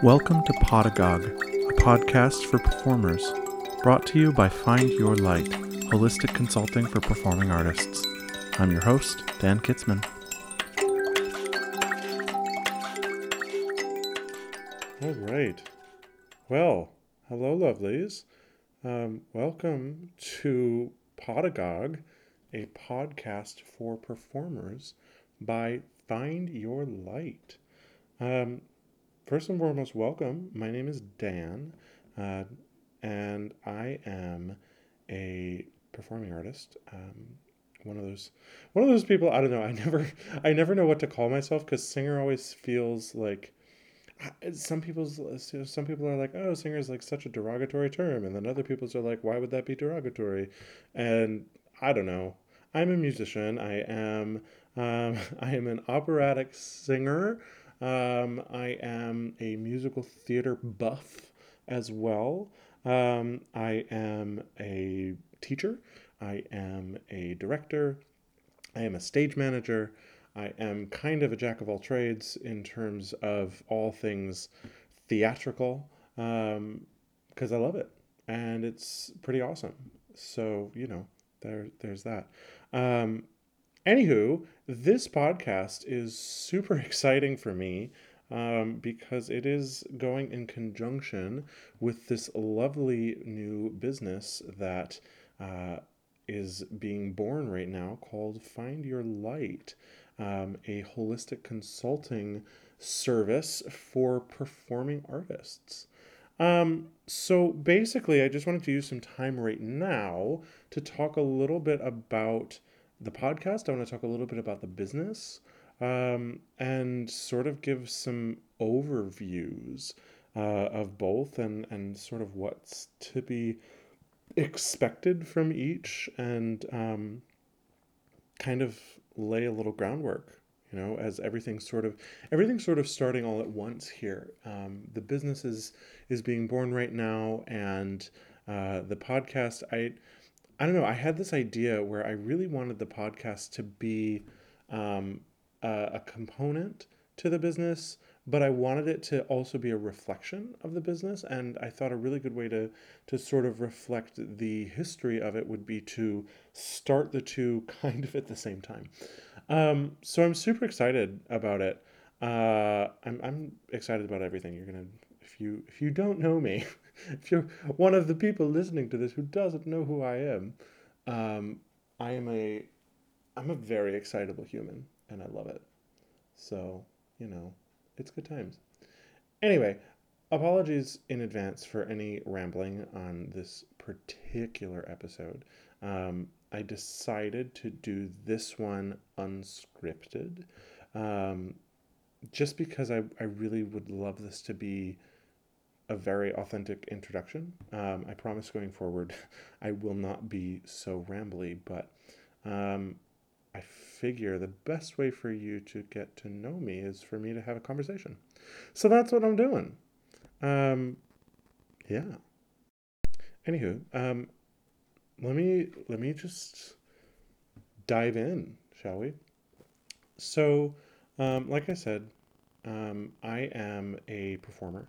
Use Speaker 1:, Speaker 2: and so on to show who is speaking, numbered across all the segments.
Speaker 1: Welcome to Podagogue, a podcast for performers, brought to you by Find Your Light, holistic consulting for performing artists. I'm your host, Dan Kitzman. All right. Well, hello, lovelies. Um, welcome to Podagogue, a podcast for performers by Find Your Light. Um, first and foremost, welcome. My name is Dan, uh, and I am a performing artist. Um, one of those, one of those people. I don't know. I never, I never know what to call myself because singer always feels like. Some people's some people are like, oh, singer is like such a derogatory term, and then other people's are like, why would that be derogatory? And I don't know. I'm a musician. I am um, I am an operatic singer. Um, I am a musical theater buff as well. Um, I am a teacher. I am a director. I am a stage manager. I am kind of a jack of all trades in terms of all things theatrical because um, I love it and it's pretty awesome. So, you know, there, there's that. Um, Anywho, this podcast is super exciting for me um, because it is going in conjunction with this lovely new business that uh, is being born right now called Find Your Light, um, a holistic consulting service for performing artists. Um, so basically, I just wanted to use some time right now to talk a little bit about the podcast, I want to talk a little bit about the business um, and sort of give some overviews uh, of both and, and sort of what's to be expected from each and um, kind of lay a little groundwork you know as everything's sort of everything's sort of starting all at once here. Um, the business is is being born right now and uh, the podcast i I don't know. I had this idea where I really wanted the podcast to be um, a, a, component to the business, but I wanted it to also be a reflection of the business. And I thought a really good way to to sort of reflect the history of it would be to start the two kind of at the same time. Um, so I'm super excited about it. Uh, I'm I'm excited about everything. You're gonna if you if you don't know me. if you're one of the people listening to this who doesn't know who I am, um, I am a I'm a very excitable human and I love it. So, you know, it's good times. Anyway, apologies in advance for any rambling on this particular episode. Um, I decided to do this one unscripted um, just because I, I really would love this to be a very authentic introduction. Um, I promise going forward, I will not be so rambly, but um, I figure the best way for you to get to know me is for me to have a conversation. So that's what I'm doing. Um, yeah. Anywho, um, let me let me just dive in, shall we? So, um, like I said, um, I am a performer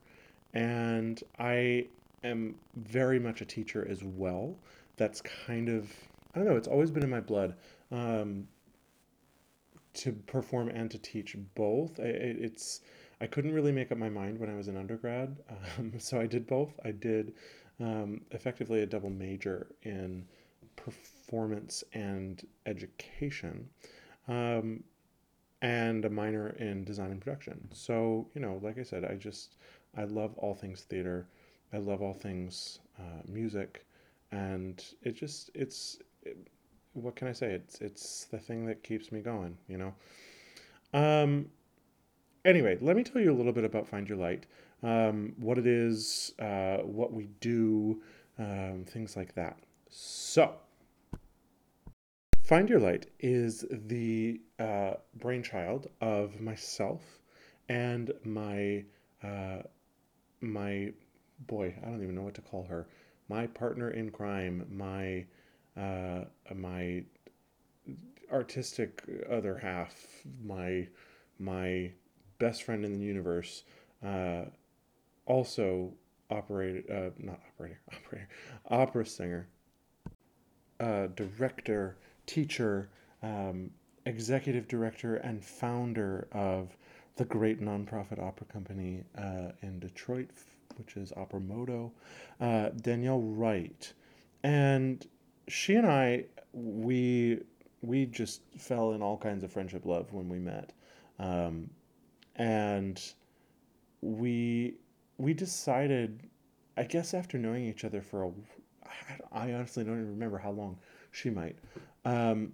Speaker 1: and I am very much a teacher as well. That's kind of I don't know. It's always been in my blood um, to perform and to teach both. I, it's I couldn't really make up my mind when I was an undergrad, um, so I did both. I did um, effectively a double major in performance and education, um, and a minor in design and production. So you know, like I said, I just I love all things theater. I love all things uh, music, and it just it's it, what can I say? It's it's the thing that keeps me going. You know. Um. Anyway, let me tell you a little bit about Find Your Light. Um, what it is, uh, what we do, um, things like that. So. Find Your Light is the uh, brainchild of myself and my uh, my boy, I don't even know what to call her. My partner in crime, my uh, my artistic other half, my my best friend in the universe, uh, also operator, uh, not operator, operator, opera singer, uh, director, teacher, um, executive director, and founder of the great nonprofit opera company uh, in Detroit, which is Opera Modo, uh, Danielle Wright, and she and I, we we just fell in all kinds of friendship love when we met, um, and we we decided, I guess after knowing each other for a, I honestly don't even remember how long. She might. Um,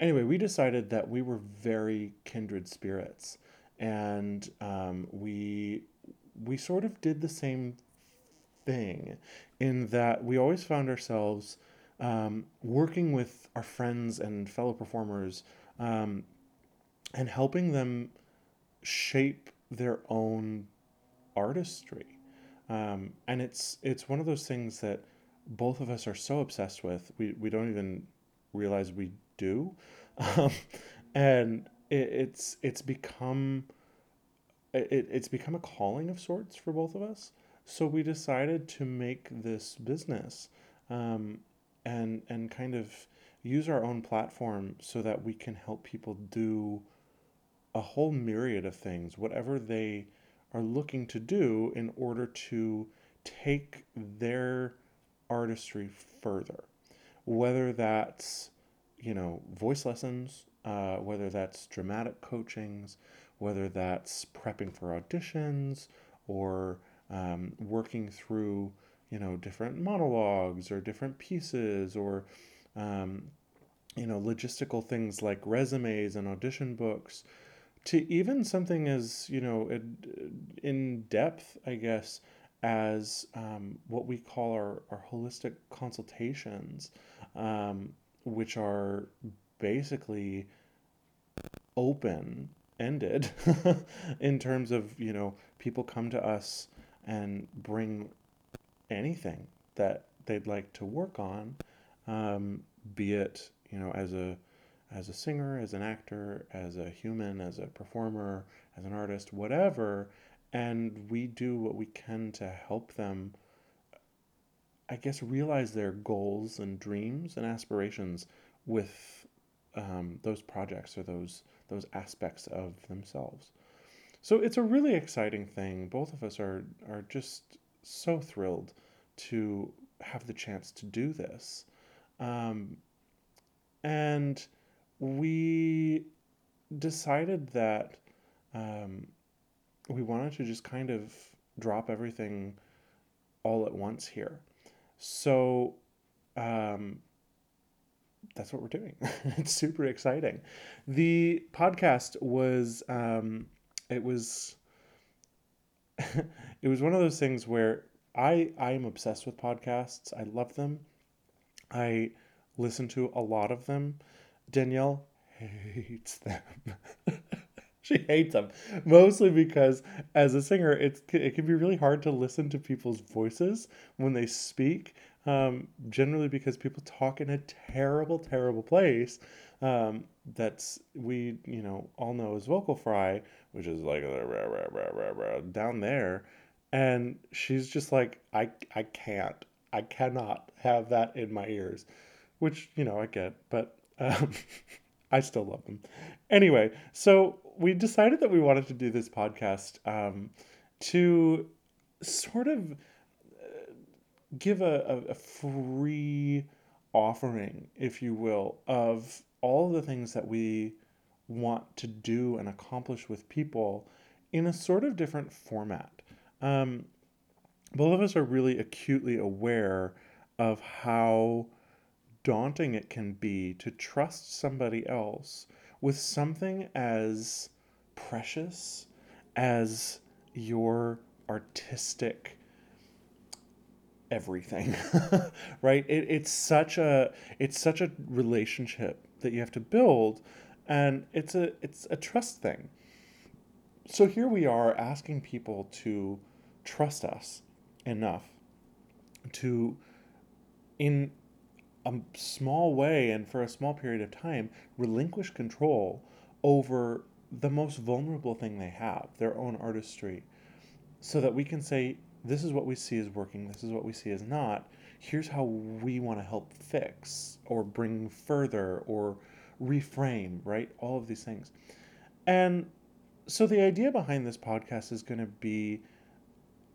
Speaker 1: anyway, we decided that we were very kindred spirits, and um, we we sort of did the same thing, in that we always found ourselves um, working with our friends and fellow performers, um, and helping them shape their own artistry. Um, and it's it's one of those things that both of us are so obsessed with we, we don't even realize we do um, and it, it's it's become it, it's become a calling of sorts for both of us so we decided to make this business um, and and kind of use our own platform so that we can help people do a whole myriad of things whatever they are looking to do in order to take their artistry further. Whether that's, you know, voice lessons, uh, whether that's dramatic coachings, whether that's prepping for auditions or um, working through, you know, different monologues or different pieces or, um, you know, logistical things like resumes and audition books to even something as you know in depth i guess as um, what we call our, our holistic consultations um, which are basically open ended in terms of you know people come to us and bring anything that they'd like to work on um, be it you know as a as a singer, as an actor, as a human, as a performer, as an artist, whatever, and we do what we can to help them, I guess, realize their goals and dreams and aspirations with um, those projects or those those aspects of themselves. So it's a really exciting thing. Both of us are are just so thrilled to have the chance to do this, um, and we decided that um, we wanted to just kind of drop everything all at once here. So um, that's what we're doing. it's super exciting. The podcast was um, it was it was one of those things where I I am obsessed with podcasts. I love them. I listen to a lot of them. Danielle hates them. she hates them mostly because as a singer it's it can be really hard to listen to people's voices when they speak um, generally because people talk in a terrible terrible place um, that's we you know all know as vocal fry which is like rah, rah, rah, down there and she's just like i i can't i cannot have that in my ears which you know i get but um, I still love them. Anyway, so we decided that we wanted to do this podcast um, to sort of give a, a, a free offering, if you will, of all the things that we want to do and accomplish with people in a sort of different format. Um, both of us are really acutely aware of how daunting it can be to trust somebody else with something as precious as your artistic everything right it, it's such a it's such a relationship that you have to build and it's a it's a trust thing so here we are asking people to trust us enough to in a small way and for a small period of time relinquish control over the most vulnerable thing they have, their own artistry. so that we can say, this is what we see is working, this is what we see is not. Here's how we want to help fix or bring further or reframe, right? All of these things. And so the idea behind this podcast is going to be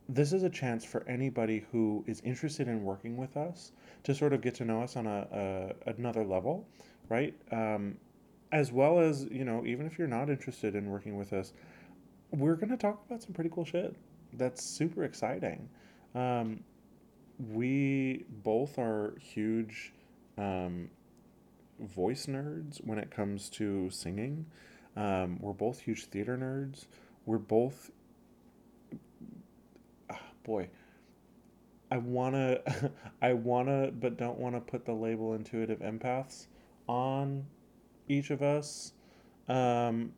Speaker 1: this is a chance for anybody who is interested in working with us to sort of get to know us on a, a another level, right? Um, as well as you know, even if you're not interested in working with us, we're going to talk about some pretty cool shit. That's super exciting. Um, we both are huge um, voice nerds when it comes to singing. Um, we're both huge theater nerds. We're both, ah, boy, I wanna, I wanna, but don't wanna put the label intuitive empaths on each of us. Um,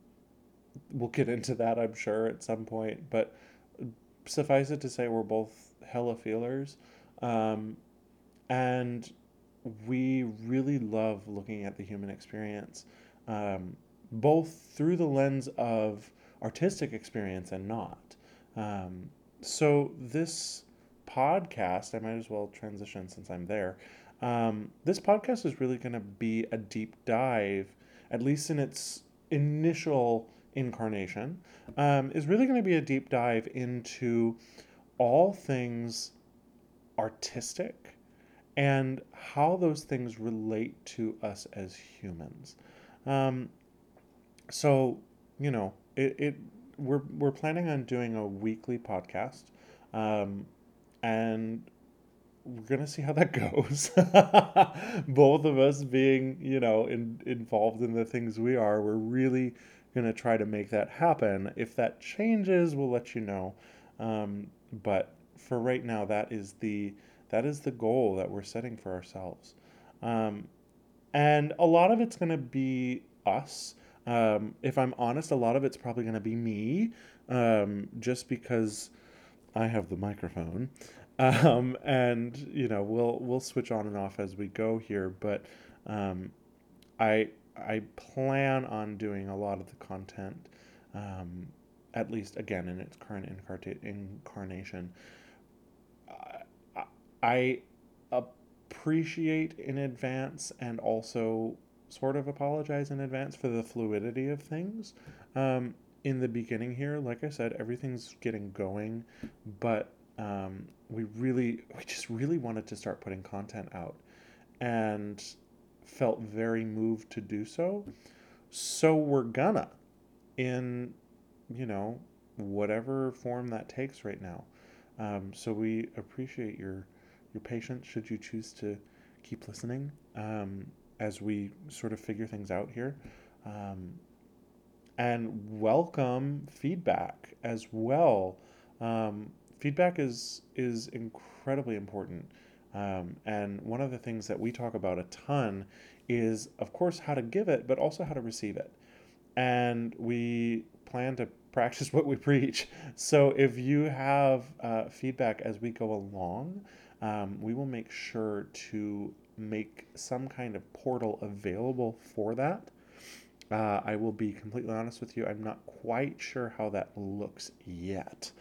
Speaker 1: we'll get into that, I'm sure, at some point. But suffice it to say, we're both hella feelers. Um, and we really love looking at the human experience, um, both through the lens of artistic experience and not. Um, so, this podcast, I might as well transition since I'm there. Um, this podcast is really going to be a deep dive, at least in its initial incarnation, um, is really going to be a deep dive into all things artistic and how those things relate to us as humans. Um, so, you know, it, it we're, we're planning on doing a weekly podcast. Um, and we're gonna see how that goes. Both of us being, you know, in, involved in the things we are, we're really gonna try to make that happen. If that changes, we'll let you know. Um, but for right now, that is the that is the goal that we're setting for ourselves. Um, and a lot of it's gonna be us. Um, if I'm honest, a lot of it's probably gonna be me, um, just because I have the microphone. Um, and you know we'll we'll switch on and off as we go here, but um, I I plan on doing a lot of the content, um, at least again in its current incarnation. I, I appreciate in advance and also sort of apologize in advance for the fluidity of things. Um, in the beginning here, like I said, everything's getting going, but um, we really, we just really wanted to start putting content out and felt very moved to do so. So we're gonna, in, you know, whatever form that takes right now. Um, so we appreciate your your patience should you choose to keep listening um, as we sort of figure things out here. Um, and welcome feedback as well. Um, feedback is is incredibly important. Um, and one of the things that we talk about a ton is, of course, how to give it, but also how to receive it. And we plan to practice what we preach. So if you have uh, feedback as we go along, um, we will make sure to make some kind of portal available for that. Uh, I will be completely honest with you, I'm not quite sure how that looks yet.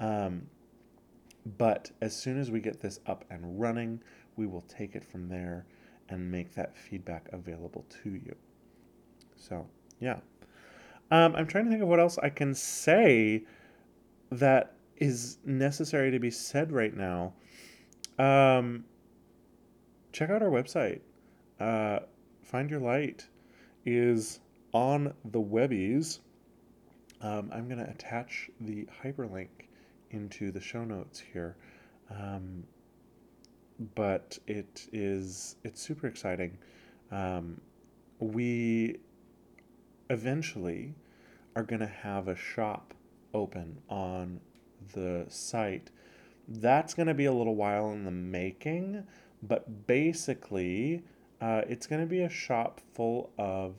Speaker 1: Um, but as soon as we get this up and running, we will take it from there and make that feedback available to you. So, yeah. Um, I'm trying to think of what else I can say that is necessary to be said right now. Um, check out our website. Uh, Find Your Light is on the webbies. Um, I'm going to attach the hyperlink into the show notes here. Um, but it is it's super exciting. Um, we eventually are going to have a shop open on the site. That's going to be a little while in the making, but basically, uh, it's going to be a shop full of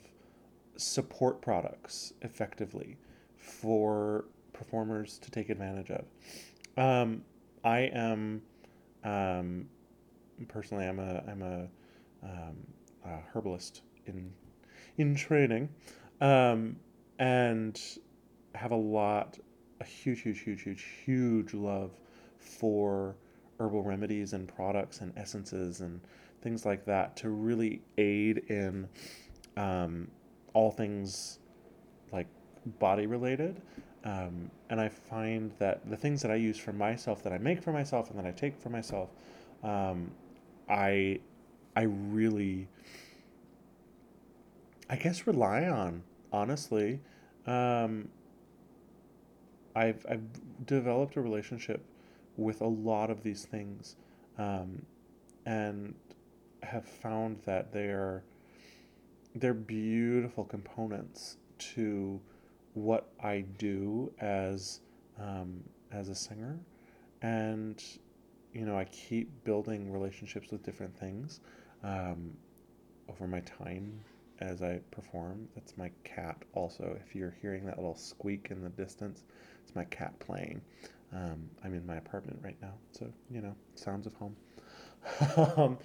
Speaker 1: support products effectively for performers to take advantage of. Um, I am um, personally I'm a I'm a, um, a herbalist in in training, um, and have a lot a huge, huge, huge, huge, huge love for herbal remedies and products and essences and things like that to really aid in um, all things like body related. Um, and I find that the things that I use for myself, that I make for myself, and that I take for myself, um, I I really, I guess, rely on honestly. Um, I've I've developed a relationship with a lot of these things, um, and have found that they're they're beautiful components to what I do as um, as a singer, and you know I keep building relationships with different things um, over my time as I perform. That's my cat. Also, if you're hearing that little squeak in the distance, it's my cat playing. Um, I'm in my apartment right now, so you know, sounds of home. um,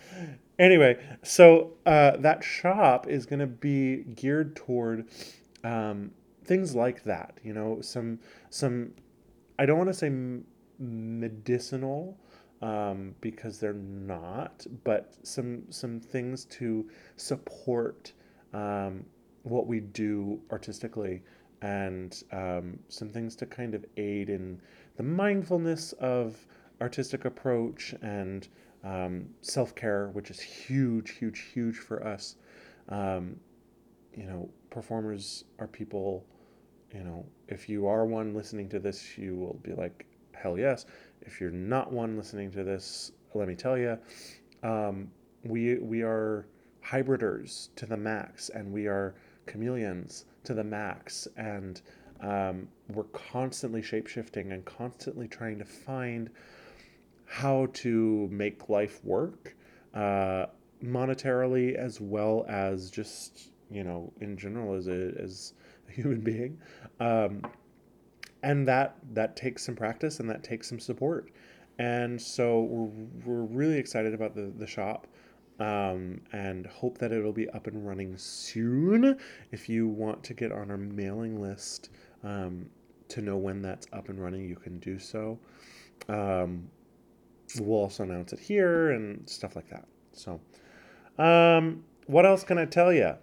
Speaker 1: anyway, so uh, that shop is going to be geared toward um, things like that. You know, some some. I don't want to say medicinal um, because they're not, but some some things to support um, what we do artistically, and um, some things to kind of aid in the mindfulness of artistic approach and um, self care, which is huge, huge, huge for us. Um, you know, performers are people. You know, if you are one listening to this, you will be like, hell yes. If you're not one listening to this, let me tell you, um, we we are hybriders to the max, and we are chameleons to the max, and um, we're constantly shapeshifting and constantly trying to find how to make life work uh, monetarily as well as just you know in general as a as human being. Um, and that that takes some practice and that takes some support. And so we're, we're really excited about the, the shop um, and hope that it'll be up and running soon. If you want to get on our mailing list um, to know when that's up and running you can do so. Um, we'll also announce it here and stuff like that. So um, what else can i tell you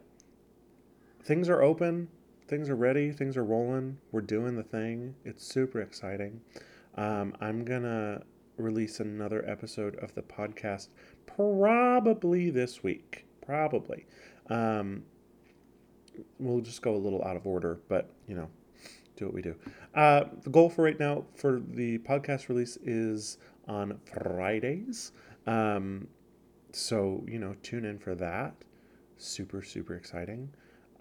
Speaker 1: things are open things are ready, things are rolling. We're doing the thing. It's super exciting. Um, I'm gonna release another episode of the podcast probably this week. Probably. Um, we'll just go a little out of order, but you know, do what we do. Uh, the goal for right now for the podcast release is on Fridays. Um, so you know, tune in for that. Super super exciting.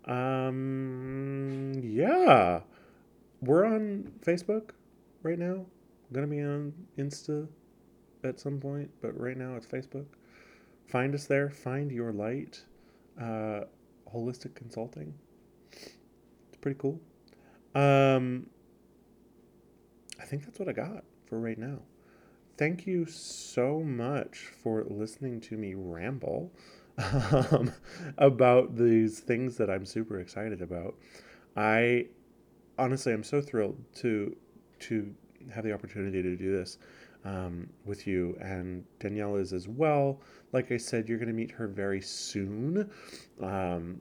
Speaker 1: Um, yeah, we're on Facebook right now. I'm gonna be on Insta at some point, but right now it's Facebook. Find us there. Find your light. Uh, holistic consulting. It's pretty cool. Um, I think that's what I got for right now. Thank you so much for listening to me ramble um, about these things that I'm super excited about. I honestly, I'm so thrilled to to have the opportunity to do this um, with you, and Danielle is as well. Like I said, you're going to meet her very soon, um,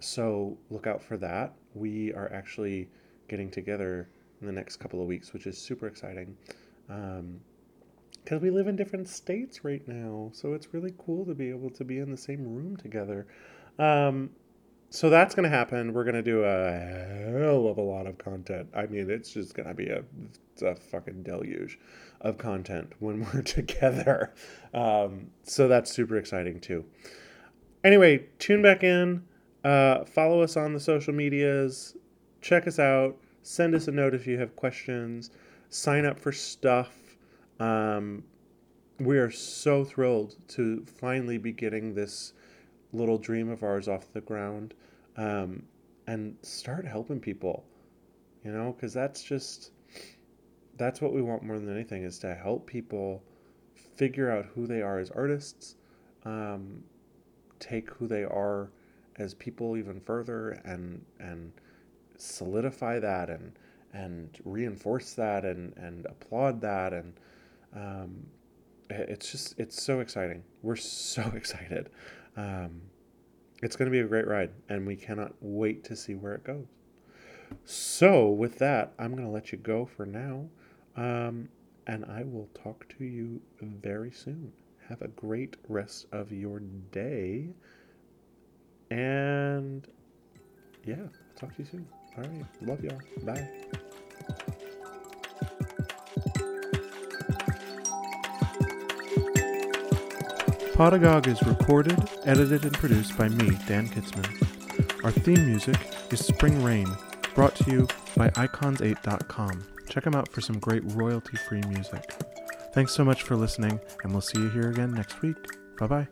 Speaker 1: so look out for that. We are actually getting together in the next couple of weeks, which is super exciting. Um, because we live in different states right now. So it's really cool to be able to be in the same room together. Um, so that's going to happen. We're going to do a hell of a lot of content. I mean, it's just going to be a, a fucking deluge of content when we're together. Um, so that's super exciting too. Anyway, tune back in. Uh, follow us on the social medias. Check us out. Send us a note if you have questions. Sign up for stuff um, we are so thrilled to finally be getting this little dream of ours off the ground um, and start helping people, you know, because that's just that's what we want more than anything is to help people figure out who they are as artists, um, take who they are as people even further, and and solidify that and and reinforce that and and applaud that and um, it's just it's so exciting. We're so excited. Um, it's going to be a great ride, and we cannot wait to see where it goes. So, with that, I'm going to let you go for now, um, and I will talk to you very soon. Have a great rest of your day, and yeah, talk to you soon. All right, love y'all. Bye. Podagogue is recorded, edited, and produced by me, Dan Kitzman. Our theme music is Spring Rain, brought to you by icons8.com. Check them out for some great royalty free music. Thanks so much for listening, and we'll see you here again next week. Bye bye.